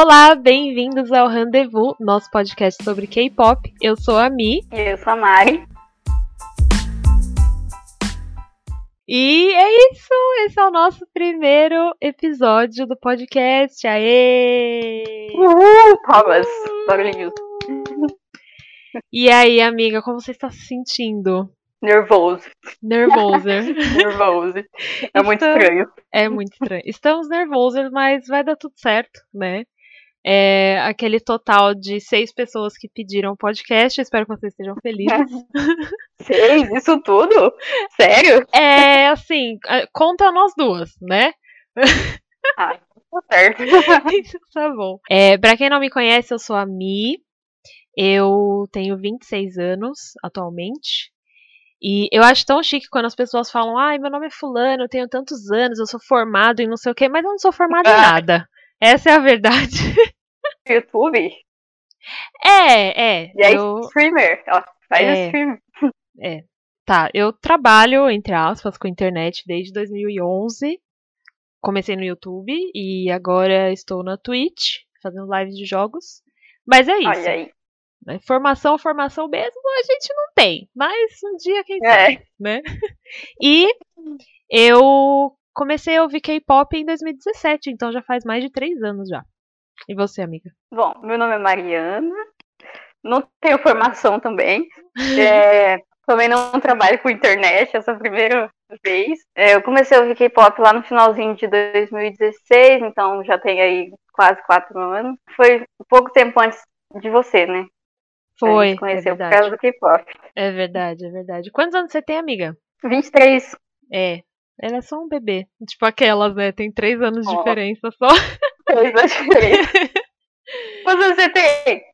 Olá, bem-vindos ao Rendezvous, nosso podcast sobre K-pop. Eu sou a Mi. E eu sou a Mari. E é isso, esse é o nosso primeiro episódio do podcast. Aê! Uhul, palmas, barulhinhos. E aí, amiga, como você está se sentindo? Nervoso. Nervosa. Nervoso. É muito estranho. É muito estranho. Estamos nervosos, mas vai dar tudo certo, né? É aquele total de seis pessoas que pediram o podcast. Espero que vocês estejam felizes. Seis, isso tudo? Sério? É assim, conta nós duas, né? Ah, tá certo. Isso tá bom. É, pra quem não me conhece, eu sou a Mi. Eu tenho 26 anos atualmente. E eu acho tão chique quando as pessoas falam: ai, meu nome é Fulano, eu tenho tantos anos, eu sou formado em não sei o quê, mas eu não sou formado em Ah. nada. Essa é a verdade. YouTube? É, é. E aí, eu, streamer? Ó, faz É. stream. tá, eu trabalho, entre aspas, com internet desde 2011. Comecei no YouTube e agora estou na Twitch, fazendo lives de jogos. Mas é isso. Olha aí. né? Formação, formação mesmo, a gente não tem. Mas um dia, quem É. sabe, né? E eu comecei a ouvir K-pop em 2017, então já faz mais de três anos já. E você, amiga? Bom, meu nome é Mariana. Não tenho formação também. É, também não trabalho com internet, essa é a primeira vez. É, eu comecei a ouvir K-pop lá no finalzinho de 2016, então já tem aí quase quatro anos. Foi pouco tempo antes de você, né? Foi, é conheceu por verdade. causa do K-pop. É verdade, é verdade. Quantos anos você tem, amiga? 23. É, ela é só um bebê. Tipo aquelas, né? Tem três anos de Ó. diferença só. Quantos anos você tem?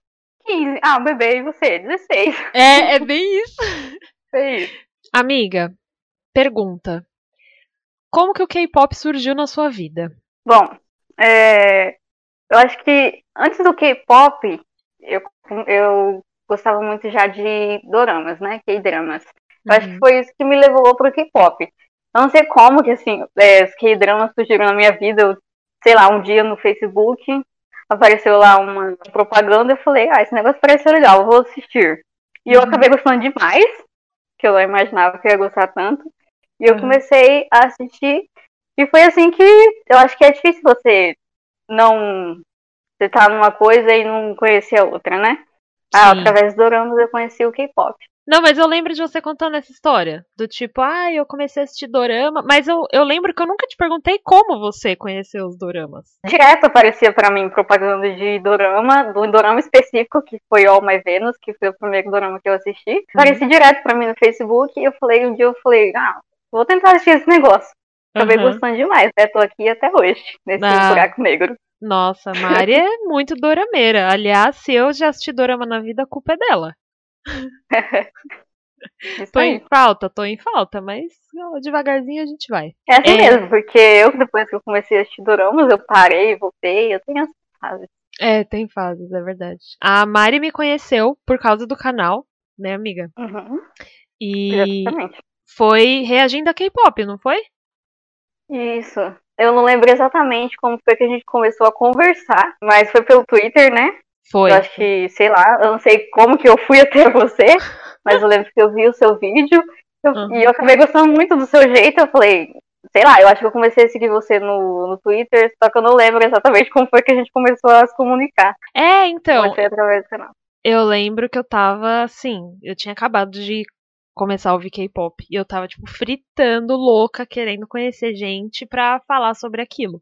15. Ah, um bebê e você? 16. É, é bem isso. É isso. Amiga, pergunta. Como que o K-pop surgiu na sua vida? Bom, é, eu acho que antes do K-pop, eu, eu gostava muito já de doramas, né? K-dramas. Eu acho que Uhum. foi isso que me levou pro K-pop. Eu não sei como que, assim, é, os K-dramas surgiram na minha vida. Eu, sei lá, um dia no Facebook apareceu lá uma propaganda eu falei, ah, esse negócio parece legal, vou assistir. E eu Uhum. acabei gostando demais, que eu não imaginava que ia gostar tanto. E eu Uhum. comecei a assistir. E foi assim que eu acho que é difícil você não. Você tá numa coisa e não conhecer a outra, né? Ah, Sim. através do Doramas eu conheci o K-pop. Não, mas eu lembro de você contando essa história. Do tipo, ah, eu comecei a assistir dorama. Mas eu, eu lembro que eu nunca te perguntei como você conheceu os doramas. Direto aparecia pra mim propaganda de dorama, do dorama específico, que foi All My Venus, que foi o primeiro dorama que eu assisti. Aparecia direto pra mim no Facebook e eu falei, um dia eu falei, ah, vou tentar assistir esse negócio. Acabei Aham. gostando demais, né? Tô aqui até hoje, nesse Ah. buraco negro. Nossa, a Mari é muito dorameira. Aliás, se eu já assisti dorama na vida, a culpa é dela. Tô aí. em falta, tô em falta, mas ó, devagarzinho a gente vai. É assim É. mesmo, porque eu, depois que eu comecei a assistir doramas, eu parei, voltei, eu tenho essa fase. É, tem fases, é verdade. A Mari me conheceu por causa do canal, né, amiga? Uhum, E exatamente. foi reagindo a K-pop, não foi? Isso. Eu não lembro exatamente como foi que a gente começou a conversar, mas foi pelo Twitter, né? Foi. Eu acho que, sei lá, eu não sei como que eu fui até você, mas eu lembro que eu vi o seu vídeo eu- Uhum. e eu acabei gostando muito do seu jeito. Eu falei, sei lá, eu acho que eu comecei a seguir você no, no Twitter, só que eu não lembro exatamente como foi que a gente começou a se comunicar. É, então, através do canal. eu lembro que eu tava assim, eu tinha acabado de começar a ouvir K-pop e eu tava tipo fritando louca, querendo conhecer gente pra falar sobre aquilo.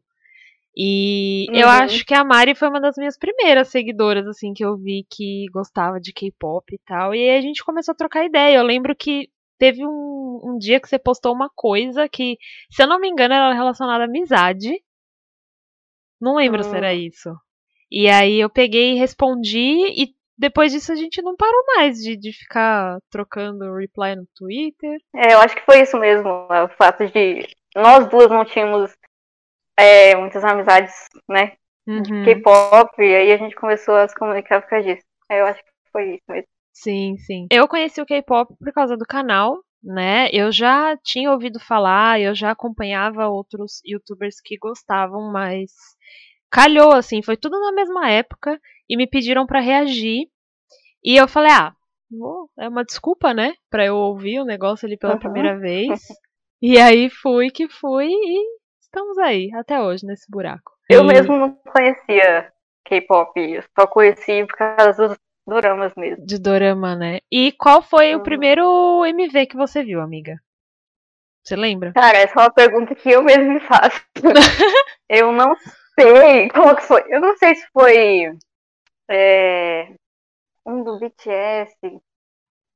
E eu Uhum. acho que a Mari foi uma das minhas primeiras seguidoras assim que eu vi que gostava de K-pop e tal. E aí a gente começou a trocar ideia. Eu lembro que teve um, um dia que você postou uma coisa que, se eu não me engano, era relacionada à amizade. Não lembro se era Hum. isso. E aí eu peguei e respondi, e depois disso a gente não parou mais de, de ficar trocando reply no Twitter. É, eu acho que foi isso mesmo, o fato de nós duas não tínhamos é, muitas amizades, né, de Uhum. K-pop, e aí a gente começou a se comunicar por causa disso. É, Eu acho que foi isso mesmo. Sim, sim. Eu conheci o K-pop por causa do canal, né? Eu já tinha ouvido falar, eu já acompanhava outros youtubers que gostavam, mas calhou, assim, foi tudo na mesma época e me pediram para reagir. E eu falei, ah, é uma desculpa, né? Pra eu ouvir o negócio ali pela uhum. primeira vez. E aí fui que fui e estamos aí, até hoje, nesse buraco. Eu e... mesmo não conhecia K-pop, só conheci por causa dos doramas mesmo. De dorama, né? E qual foi uhum. o primeiro MV que você viu, amiga? Você lembra? Cara, essa é uma pergunta que eu mesmo me faço. eu não sei qual que foi. Eu não sei se foi é, um do BTS,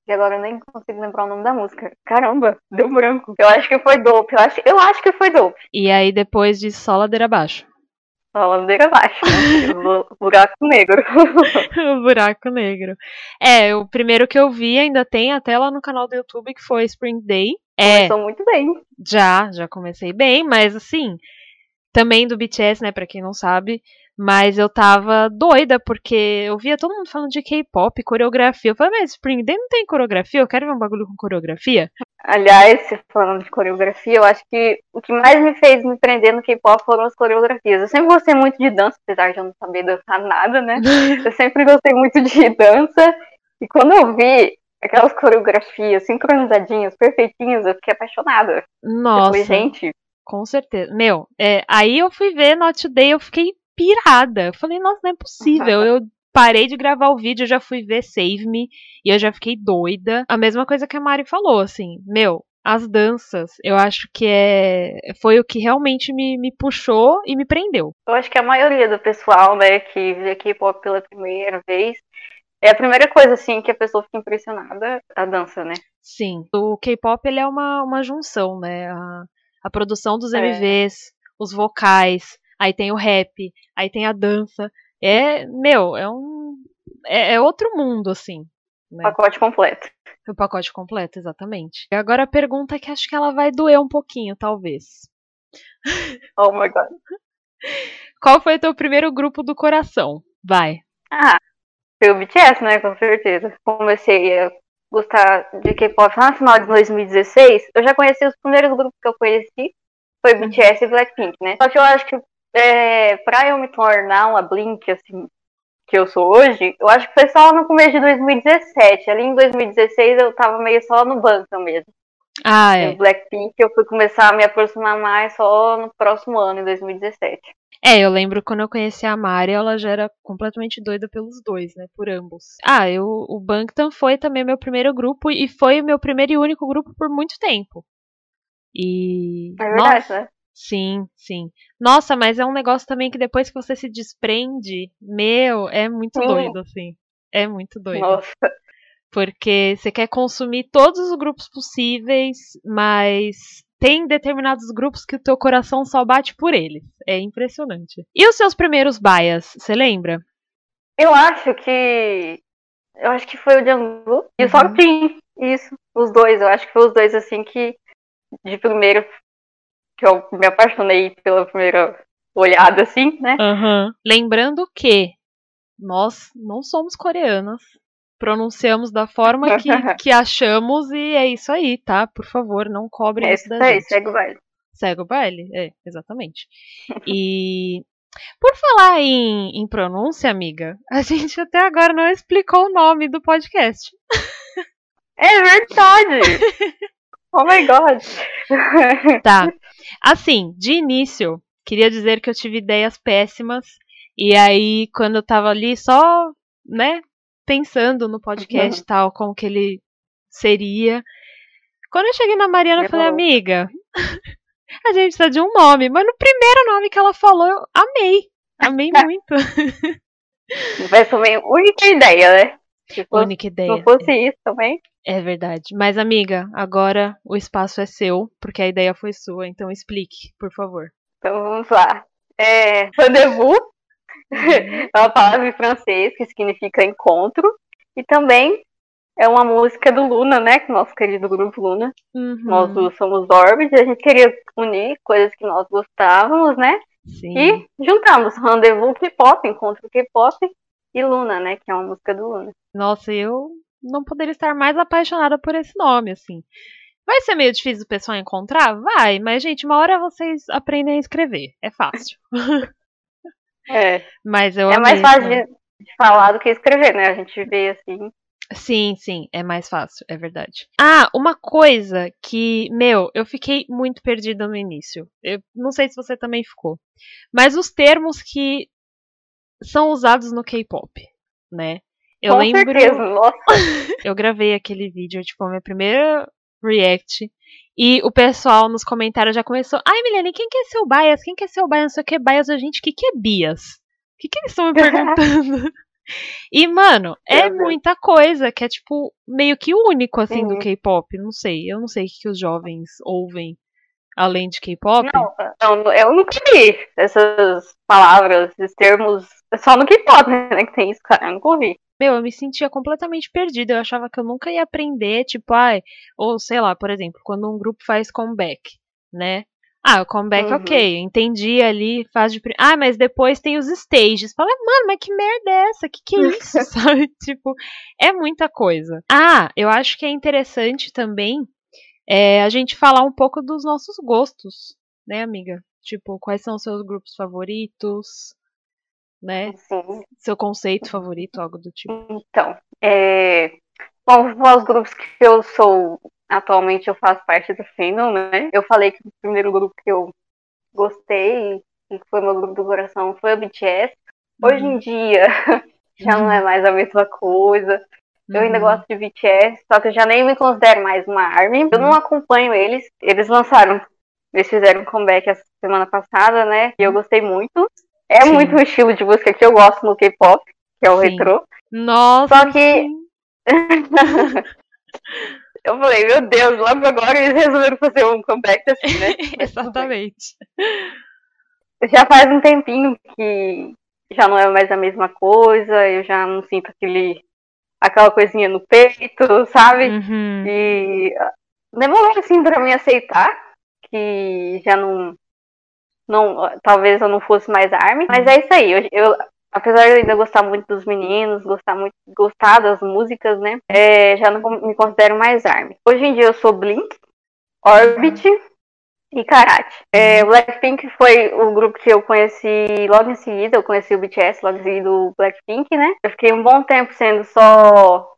e agora eu nem consigo lembrar o nome da música. Caramba, deu branco. Eu acho que foi Dope. Eu acho, eu acho que foi Dope. E aí depois de Só Ladeira Abaixo. Só Ladeira Abaixo. Né? buraco Negro. o Buraco Negro. É, o primeiro que eu vi ainda tem até lá no canal do YouTube, que foi Spring Day. É, Começou muito bem. Já, já comecei bem, mas assim, também do BTS, né, pra quem não sabe, mas eu tava doida, porque eu via todo mundo falando de K-pop, coreografia. Eu falei, mas Spring Day não tem coreografia? Eu quero ver um bagulho com coreografia. Aliás, falando de coreografia, eu acho que o que mais me fez me prender no K-pop foram as coreografias. Eu sempre gostei muito de dança, apesar de eu não saber dançar nada, né? eu sempre gostei muito de dança. E quando eu vi aquelas coreografias sincronizadinhas, perfeitinhas, eu fiquei apaixonada. Nossa. falei, gente. Com certeza. Meu, é, aí eu fui ver Not Today, eu fiquei pirada. Eu falei, nossa, não é possível. Eu parei de gravar o vídeo, eu já fui ver Save Me e eu já fiquei doida. A mesma coisa que a Mari falou, assim, meu, as danças, eu acho que é foi o que realmente me, me puxou e me prendeu. Eu acho que a maioria do pessoal, né, que vê K-pop pela primeira vez, é a primeira coisa, assim, que a pessoa fica impressionada, a dança, né? Sim. O K-pop, ele é uma, uma junção, né? A, a produção dos MVs, é. os vocais, aí tem o rap, aí tem a dança. É, meu, é um. É, é outro mundo, assim. Né? Pacote completo. O pacote completo, exatamente. Agora a pergunta é que acho que ela vai doer um pouquinho, talvez. Oh my god. Qual foi o teu primeiro grupo do coração? Vai. Ah, foi o BTS, né? Com certeza. Comecei a gostar de K-pop no final de 2016. Eu já conheci os primeiros grupos que eu conheci. Foi BTS e Blackpink, né? Só que eu acho que é, pra eu me tornar uma Blink, assim, que eu sou hoje, eu acho que foi só no começo de 2017. Ali em 2016 eu tava meio só no banco mesmo. Ah, é. No Blackpink eu fui começar a me aproximar mais só no próximo ano, em 2017. É, eu lembro quando eu conheci a Mari, ela já era completamente doida pelos dois, né? Por ambos. Ah, eu, o Bangtan foi também meu primeiro grupo e foi o meu primeiro e único grupo por muito tempo. E. É verdade, Nossa, né? Sim, sim. Nossa, mas é um negócio também que depois que você se desprende, meu, é muito sim. doido, assim. É muito doido. Nossa. Porque você quer consumir todos os grupos possíveis, mas tem determinados grupos que o teu coração só bate por eles. É impressionante. E os seus primeiros bias, você lembra? Eu acho que. Eu acho que foi o Django e o uhum. Isso, os dois. Eu acho que foi os dois, assim, que de primeiro que eu me apaixonei pela primeira olhada, assim, né? Uhum. Lembrando que nós não somos coreanas. Pronunciamos da forma que, que achamos e é isso aí, tá? Por favor, não cobrem é isso da aí, gente. Segue o baile. Segue o baile, é, exatamente. E por falar em, em pronúncia, amiga, a gente até agora não explicou o nome do podcast. É verdade! Oh my god! Tá. Assim, de início, queria dizer que eu tive ideias péssimas. E aí, quando eu tava ali só, né, pensando no podcast e tal, como que ele seria. Quando eu cheguei na Mariana, eu falei, amiga, a gente precisa de um nome. Mas no primeiro nome que ela falou, eu amei. Amei muito. Vai ser a única ideia, né? Fosse, única ideia. Se não fosse isso também. É verdade. Mas, amiga, agora o espaço é seu, porque a ideia foi sua, então explique, por favor. Então vamos lá. É, rendezvous uhum. é uma palavra em francês que significa encontro, e também é uma música do Luna, né? Nosso querido grupo Luna. Uhum. Nós somos Orbit, a gente queria unir coisas que nós gostávamos, né? Sim. E juntamos Rendezvous K-pop, Encontro K-pop e Luna, né? Que é uma música do Luna. Nossa, eu não poderia estar mais apaixonada por esse nome, assim. Vai ser meio difícil o pessoal encontrar? Vai, mas, gente, uma hora vocês aprendem a escrever. É fácil. É. Mas eu É mais amei, fácil sabe? de, de falar do que escrever, né? A gente vê assim. Sim, sim, é mais fácil, é verdade. Ah, uma coisa que, meu, eu fiquei muito perdida no início. Eu não sei se você também ficou. Mas os termos que são usados no K-pop, né? Eu Com lembro, certeza. Nossa, eu gravei aquele vídeo, tipo, a minha primeira react. E o pessoal nos comentários já começou. Ai, Milene, quem que é seu bias? Quem que é seu bias? Não sei o que, bias. A gente, o que, que é bias? O que, que eles estão me perguntando? e, é é muita coisa que é, tipo, meio que único, assim, do Uhum. K-pop. Não sei. Eu não sei o que, que os jovens ouvem além de K-pop. Não, não, eu nunca vi essas palavras, esses termos. É só no K-pop, né? Que tem isso, cara. Eu nunca ouvi. Meu, eu me sentia completamente perdida. Eu achava que eu nunca ia aprender, tipo, ai, ou sei lá, por exemplo, quando um grupo faz comeback, né? Ah, o comeback, Uhum. ok, entendi ali, faz de. Ah, mas depois tem os stages. Fala, mano, mas que merda é essa? Que que é isso, sabe? Tipo, é muita coisa. Ah, eu acho que é interessante também é, a gente falar um pouco dos nossos gostos, né, amiga? Tipo, quais são os seus grupos favoritos, né? Assim, Seu conceito favorito, algo do tipo. então, é... Bom, os grupos que eu sou. Atualmente eu faço parte do Fandom, né? Eu falei que o primeiro grupo que eu gostei e que foi meu grupo do coração foi o BTS. Hoje Uhum. em dia já não é mais a mesma coisa. Eu ainda Uhum. gosto de BTS, só que eu já nem me considero mais uma ARMY. Eu não Uhum. acompanho eles. Eles lançaram, eles fizeram um comeback essa semana passada, né? E eu gostei muito. É Sim. muito o estilo de música que eu gosto no K-pop, que é o Sim. retrô. Nossa, Só que-. Eu falei, meu Deus, logo agora eles resolveram fazer um comeback assim, né? Exatamente. Já faz um tempinho que já não é mais a mesma coisa, eu já não sinto aquele, aquela coisinha no peito, sabe? Uhum. E demorou assim pra mim aceitar que já não. Não talvez eu não fosse mais ARMY, mas é isso aí. Eu, eu- apesar de eu ainda gostar muito dos meninos, gostar muito gostar das músicas, né? é, já não me considero mais ARMY. Hoje em dia eu sou Blink, Orbit e Karate. É, o Blackpink foi o grupo que eu conheci logo em seguida. Eu conheci o BTS logo em seguida o Blackpink, né? Eu fiquei um bom tempo sendo só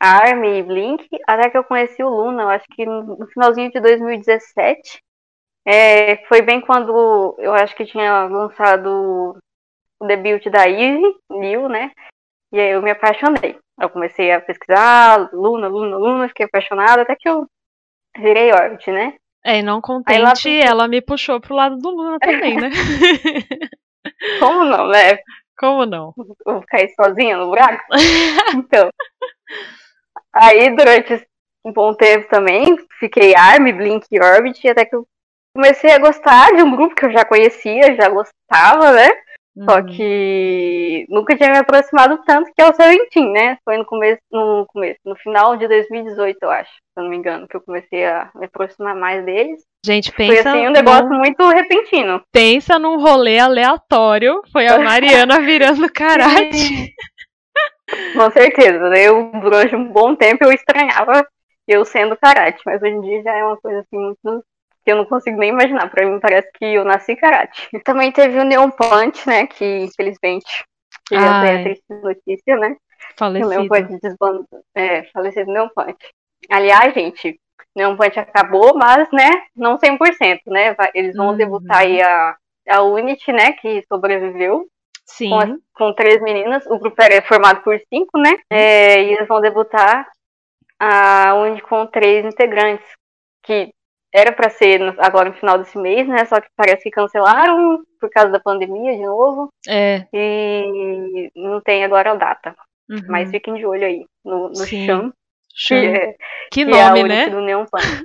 ARMY e Blink, até que eu conheci o Luna, eu acho que no finalzinho de 2017. É, foi bem quando eu acho que tinha lançado o debut da Eve, Liu, né? E aí eu me apaixonei. Eu comecei a pesquisar Luna, Luna, Luna, fiquei apaixonada, até que eu virei Orbit, né? É, e não contente, pro- ela me puxou pro lado do Luna também, né? Como não, né? Como não? Eu vou cair sozinha no buraco? Então. Aí, durante um bom tempo também, fiquei Army, Blink e Orbit, até que eu comecei a gostar de um grupo que eu já conhecia, já gostava, né? Só Uhum. que nunca tinha me aproximado tanto, que é o Seventeen, né? Foi no começo, no começo, no final de 2018, eu acho, se eu não me engano, que eu comecei a me aproximar mais deles. Gente, Foi pensa, assim um negócio num, muito repentino. pensa num rolê aleatório. Foi a Mariana virando karate. Com certeza. né? Eu, durante um bom tempo, eu estranhava eu sendo karate, mas hoje em dia já é uma coisa assim muito. Que eu não consigo nem imaginar. Pra mim, parece que eu nasci karate. Também teve o Neon Punch, né? Que infelizmente já tem Ai. a triste notícia, né? Que o Neon Falecido. Punch desbandou. É, falecido Neon Punch. Aliás, gente, Neon Punch acabou, mas, né, não 100%, né? Eles vão Uhum. debutar aí a, a Unity, né? Que sobreviveu Sim. com, as- com três meninas. O grupo era formado por cinco, né? É, e eles vão debutar a Unity com três integrantes, que era para ser agora no final desse mês, né? Só que parece que cancelaram por causa da pandemia de novo. É. E não tem agora a data. uhum. Mas fiquem de olho aí no, no. Cham, que, é, Que que é nome, né? do Neon Punch.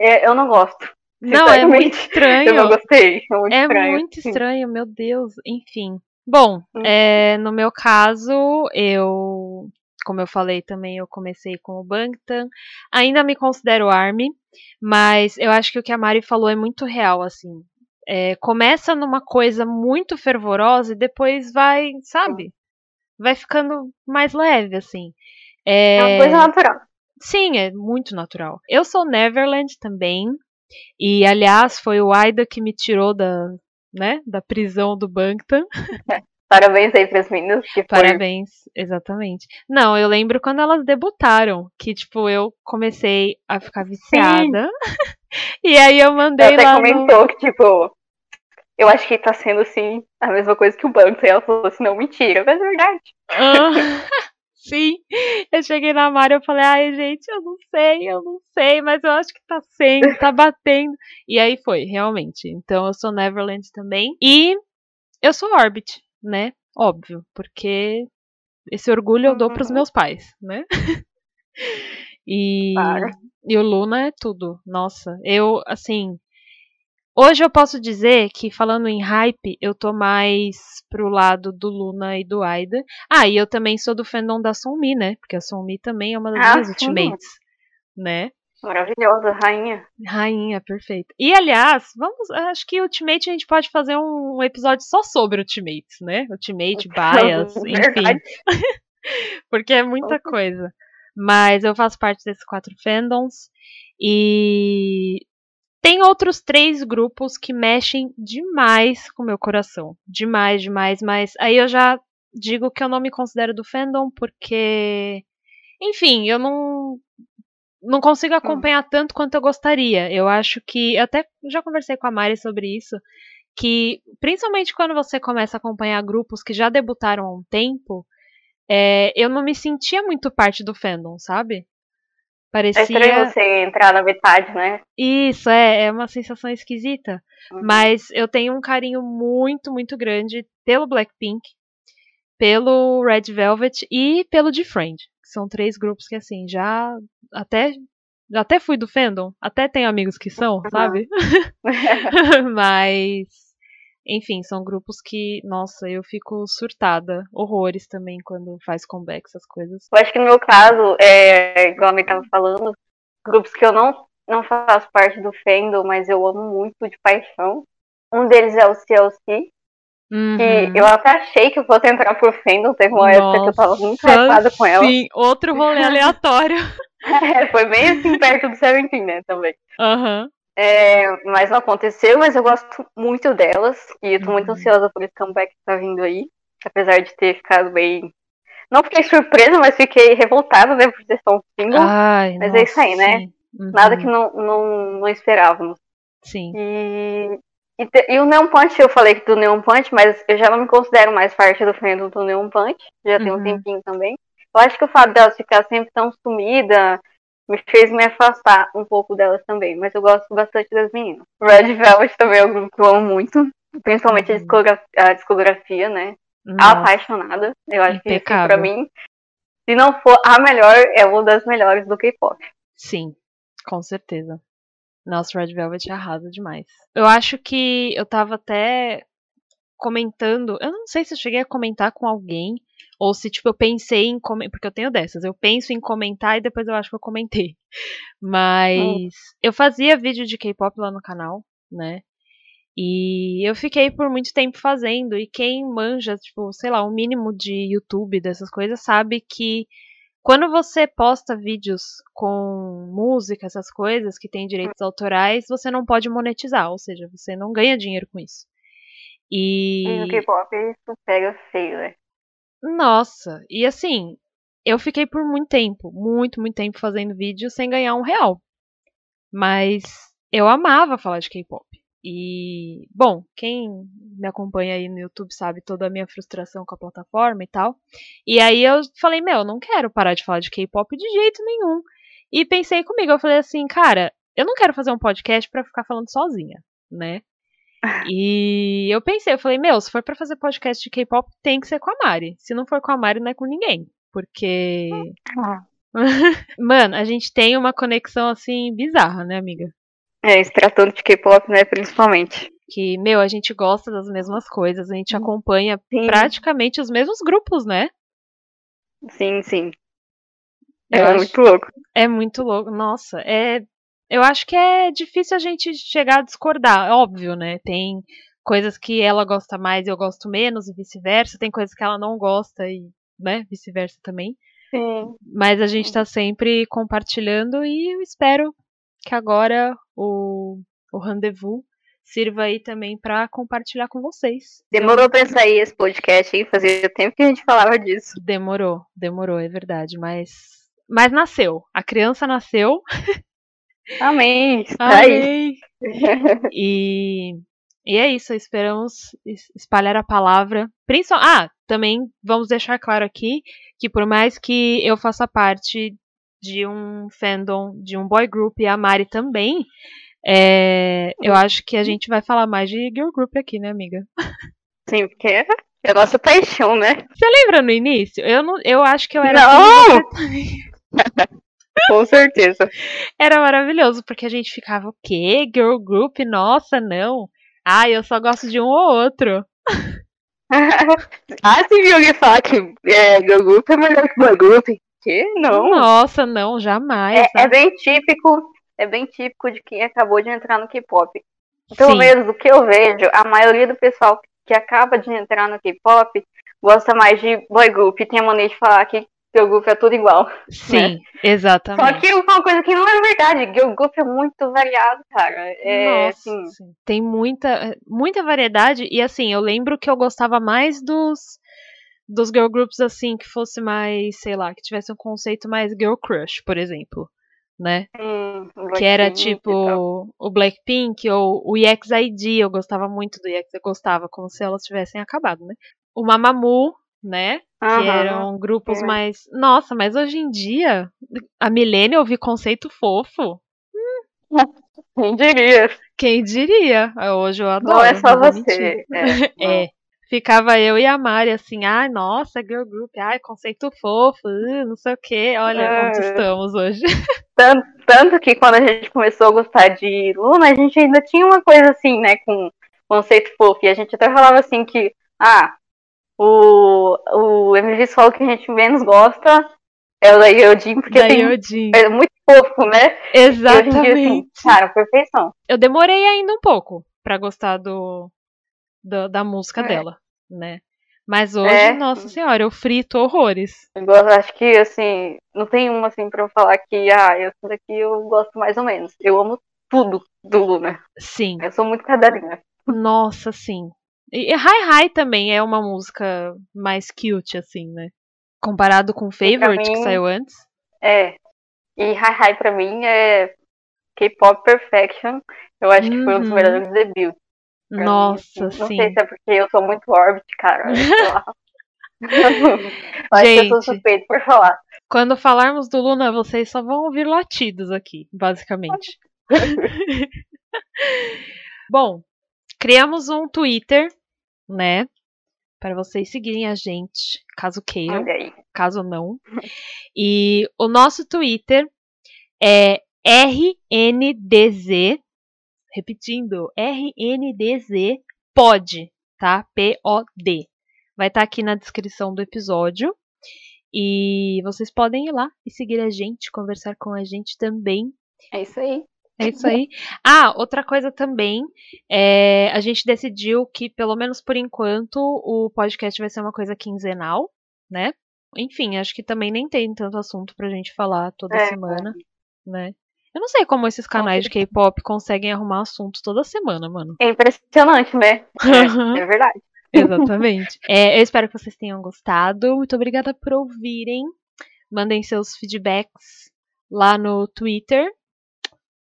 É, eu não gosto. Não, é muito sinceramente. Eu não estranho. gostei. É muito É estranho. muito estranho, meu Deus. Enfim. Bom, Hum. é, no meu caso, eu, como eu falei também, eu comecei com o Bangtan. Ainda me considero ARMY, mas eu acho que o que a Mari falou é muito real, assim. É, começa numa coisa muito fervorosa e depois vai, sabe? Vai ficando mais leve, assim. É, É uma coisa natural. Sim, é muito natural. Eu sou Neverland também. E, aliás, foi o Aida que me tirou da, né, da prisão do Bangtan. Parabéns aí pras meninas. Que Parabéns, foi... exatamente. Não, eu lembro quando elas debutaram, que, tipo, eu comecei a ficar viciada. e aí eu mandei Ela até lá comentou no... que, tipo, eu acho que tá sendo, assim, a mesma coisa que o banco. E ela falou assim, não, mentira, mas é verdade. Sim, eu cheguei na Mari e falei, ai, gente, eu não sei, eu não sei, mas eu acho que tá sendo, tá batendo. E aí foi, realmente. Então eu sou Neverland também. E eu sou Orbit né? Óbvio, porque esse orgulho eu dou uhum. para os meus pais, né? e, claro. e o Luna é tudo. Nossa, eu, assim. Hoje eu posso dizer que, falando em hype, eu tô mais pro lado do Luna e do Aida. Ah, e eu também sou do fandom da Sonmi, né? Porque a Sonmi também é uma das ah, minhas sim. ultimates, né? Maravilhosa, rainha. Rainha, perfeita. E aliás, vamos, acho que Ultimate a gente pode fazer um episódio só sobre Ultimates, né? Ultimate, Bias, enfim. Porque é muita coisa. Mas eu faço parte desses quatro fandoms e tem outros três grupos que mexem demais com o meu coração. Demais, demais, mas aí eu já digo que eu não me considero do fandom porque enfim, eu não não consigo hum. acompanhar tanto quanto eu gostaria. Eu acho que. Eu até já conversei com a Mari sobre isso. Que, principalmente quando você começa a acompanhar grupos que já debutaram há um tempo, é, eu não me sentia muito parte do fandom, sabe? Parecia. É estranho você entrar na metade, né? Isso, é, é uma sensação esquisita. Uhum. Mas eu tenho um carinho muito, muito grande pelo Blackpink, pelo Red Velvet e pelo Defriend. São três grupos que, assim, já até até fui do fandom, até tenho amigos que são, sabe? Mas, enfim, são grupos que, nossa, eu fico surtada, horrores também quando faz comeback, essas coisas. Eu acho que no meu caso, é, igual a Mei tava falando, grupos que eu não, não faço parte do fandom, mas eu amo muito de paixão. Um deles é o CLC, Uhum. Que eu até achei que eu fosse entrar pro fandom, teve uma Nossa, época que eu tava muito hypada com ela. Sim, outro rolê aleatório. é, foi bem assim perto do Seventeen, né, também. Uhum. É, mas não aconteceu, mas eu gosto muito delas. E eu tô muito uhum. ansiosa por esse comeback que tá vindo aí. Apesar de ter ficado bem. Não fiquei surpresa, mas fiquei revoltada, né, por ter só um single. Ai, mas nossa, é isso aí, né? Uhum. Nada que não, não, não esperávamos. Sim. E e, te, e, o Neon Punch, eu falei do Neon Punch, mas eu já não me considero mais parte do fandom do Neon Punch. Já uhum. tem um uhum. tempinho também. Eu acho que o fato delas ficar sempre tão sumida me fez me afastar um pouco delas também. Mas eu gosto bastante das meninas. Red Velvet também é um grupo que eu amo muito. Principalmente uhum. a, discografia, né? Nossa. Apaixonada. Eu acho Impecável. que, assim, pra mim, se não for a melhor, é uma das melhores do K-pop. Sim, com certeza. Nossa, Red Velvet arrasa demais. Eu acho que eu tava até comentando. Eu não sei se eu cheguei a comentar com alguém. Ou se, tipo, eu pensei em comentar. Porque eu tenho dessas. Eu penso em comentar e depois eu acho que eu comentei. Mas hum. eu fazia vídeo de K-pop lá no canal, né? E eu fiquei por muito tempo fazendo. E quem manja, tipo, sei lá, o um mínimo de YouTube dessas coisas, sabe que quando você posta vídeos com música, essas coisas que tem direitos autorais, você não pode monetizar, ou seja, você não ganha dinheiro com isso. E. E no K-pop isso pega feio, né? Nossa, e assim, eu fiquei por muito tempo, muito, muito tempo fazendo vídeo sem ganhar um real. Mas eu amava falar de K-pop. E, bom, quem me acompanha aí no YouTube sabe toda a minha frustração com a plataforma e tal. E aí eu falei, meu, não quero parar de falar de K-pop de jeito nenhum. E pensei comigo, eu falei assim, cara, eu não quero fazer um podcast para ficar falando sozinha, né? E eu pensei, eu falei, meu, se for para fazer podcast de K-pop, tem que ser com a Mari. Se não for com a Mari, não é com ninguém. Porque. Ah. Mano, a gente tem uma conexão assim bizarra, né, amiga? É, se tratando de K-pop, né, principalmente. Que, meu, a gente gosta das mesmas coisas, a gente acompanha sim. praticamente os mesmos grupos, né? Sim, sim. Eu é muito louco. É muito louco. Nossa, é. Eu acho que é difícil a gente chegar a discordar, óbvio, né? Tem coisas que ela gosta mais e eu gosto menos, e vice-versa. Tem coisas que ela não gosta e, né, vice-versa também. Sim. Mas a gente tá sempre compartilhando e eu espero que agora o, o rendezvous sirva aí também para compartilhar com vocês. Demorou pra sair esse podcast, hein? Fazia tempo que a gente falava disso. Demorou, demorou, é verdade, mas mas nasceu. A criança nasceu. Amém. Amém. e e é isso, esperamos espalhar a palavra. Ah, também vamos deixar claro aqui que por mais que eu faça parte de um fandom, de um boy group e a Mari também, é, eu acho que a gente vai falar mais de girl group aqui, né, amiga? Sim, porque é a nossa paixão, né? Você lembra no início? Eu, não, eu acho que eu era. Não! Com certeza. Era maravilhoso, porque a gente ficava, o quê? Girl group? Nossa, não. Ah, eu só gosto de um ou outro. ah, você viu alguém falar que é, girl group é melhor que boy group? Que? Não. Nossa, não, jamais. É, é, bem típico, é bem típico de quem acabou de entrar no K-pop. Pelo menos do que eu vejo, a maioria do pessoal que acaba de entrar no K-pop gosta mais de boy group. Tem a maneira de falar que girl group é tudo igual. Sim, né? exatamente. Só que uma coisa que não é verdade, girl group é muito variado, cara. É, Nossa, assim... tem muita, muita variedade e assim, eu lembro que eu gostava mais dos dos girl groups assim que fosse mais, sei lá, que tivesse um conceito mais girl crush, por exemplo, né? Hum, que era tipo o Blackpink ou o EXID, eu gostava muito do EX, eu gostava como se elas tivessem acabado, né? O Mamamoo, né? Que eram grupos é. mais. Nossa, mas hoje em dia, a Milênia ouvir conceito fofo. Quem diria? Quem diria? Hoje eu adoro. Não é só você. É, é, ficava eu e a Mari assim, ai, nossa, girl group, ai, conceito fofo, uh, não sei o que, olha é. onde estamos hoje. Tanto, tanto, que quando a gente começou a gostar de Luna, a gente ainda tinha uma coisa assim, né, com conceito fofo, e a gente até falava assim que, ah, o, o MV solo que a gente menos gosta é o da Yodin, porque da tem, Yodin. é muito fofo, né? Exatamente. E hoje em dia, assim, cara, perfeição. Eu demorei ainda um pouco para gostar do, do, da música é. dela, né? Mas hoje, é. nossa senhora, eu frito horrores. Eu acho que, assim, não tem uma, assim, pra eu falar que, ah, essa daqui eu gosto mais ou menos. Eu amo tudo do Luna. Sim. Eu sou muito cadelinha. Nossa, sim. E Hi Hi também é uma música mais cute, assim, né? Comparado com Favorite, mim, que saiu antes. É. E Hi Hi pra mim é K-pop Perfection. Eu acho uhum. que foi um dos uhum. melhores debuts. Nossa, Não sim. sei se é porque eu sou muito Orbit, cara. Mas Gente, eu sou suspeito por falar. Quando falarmos do Luna, vocês só vão ouvir latidos aqui, basicamente. Bom, criamos um Twitter, né? Para vocês seguirem a gente, caso queiram, caso não. E o nosso Twitter é RNDZ Repetindo, RNDZ POD, tá? P-O-D. Vai estar tá aqui na descrição do episódio. E vocês podem ir lá e seguir a gente, conversar com a gente também. É isso aí. É isso aí. Ah, outra coisa também, é, a gente decidiu que, pelo menos por enquanto, o podcast vai ser uma coisa quinzenal, né? Enfim, acho que também nem tem tanto assunto pra gente falar toda é, semana, né? Eu não sei como esses canais de K-pop conseguem arrumar assuntos toda semana, mano. É impressionante, né? É, é verdade. Exatamente. É, eu espero que vocês tenham gostado. Muito obrigada por ouvirem. Mandem seus feedbacks lá no Twitter.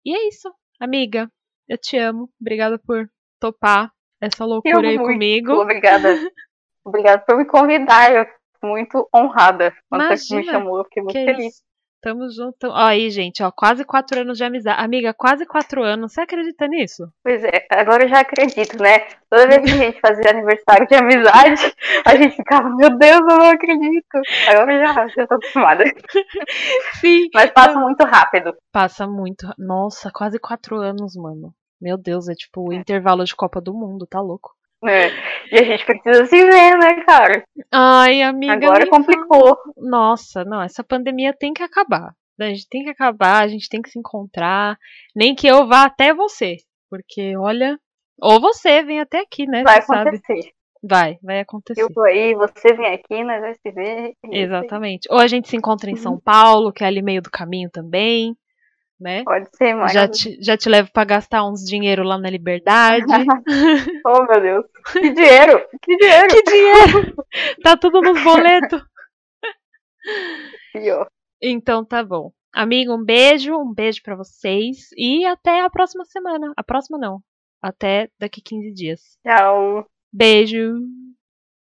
E é isso, amiga. Eu te amo. Obrigada por topar essa loucura aí comigo. Obrigada. obrigada por me convidar. Eu muito honrada quando Imagina, você me chamou. Eu fiquei muito feliz. Isso. Tamo junto. Ó, aí, gente, ó, quase quatro anos de amizade. Amiga, quase quatro anos. Você acredita nisso? Pois é, agora eu já acredito, né? Toda vez que a gente fazia aniversário de amizade, a gente ficava, meu Deus, eu não acredito. Agora eu já, já tô acostumada. Sim. Mas passa muito rápido. Passa muito. Nossa, quase quatro anos, mano. Meu Deus, é tipo o intervalo de Copa do Mundo, tá louco? É. E a gente precisa se ver, né, cara? Ai, amiga. Agora complicou. Fala. Nossa, não, essa pandemia tem que acabar. A gente tem que acabar, a gente tem que se encontrar. Nem que eu vá até você. Porque, olha. Ou você vem até aqui, né? Vai acontecer. Sabe? Vai, vai acontecer. Eu tô aí, você vem aqui, nós vamos se ver. Exatamente. Ou a gente se encontra em São uhum. Paulo, que é ali meio do caminho também. Né? Pode ser, mãe. Já te, já te levo pra gastar uns dinheiro lá na Liberdade. oh, meu Deus. Que dinheiro! Que dinheiro! que dinheiro! Tá tudo nos boletos. Pior. Então tá bom. Amigo, um beijo, um beijo para vocês e até a próxima semana. A próxima não. Até daqui 15 dias. Tchau. Beijo.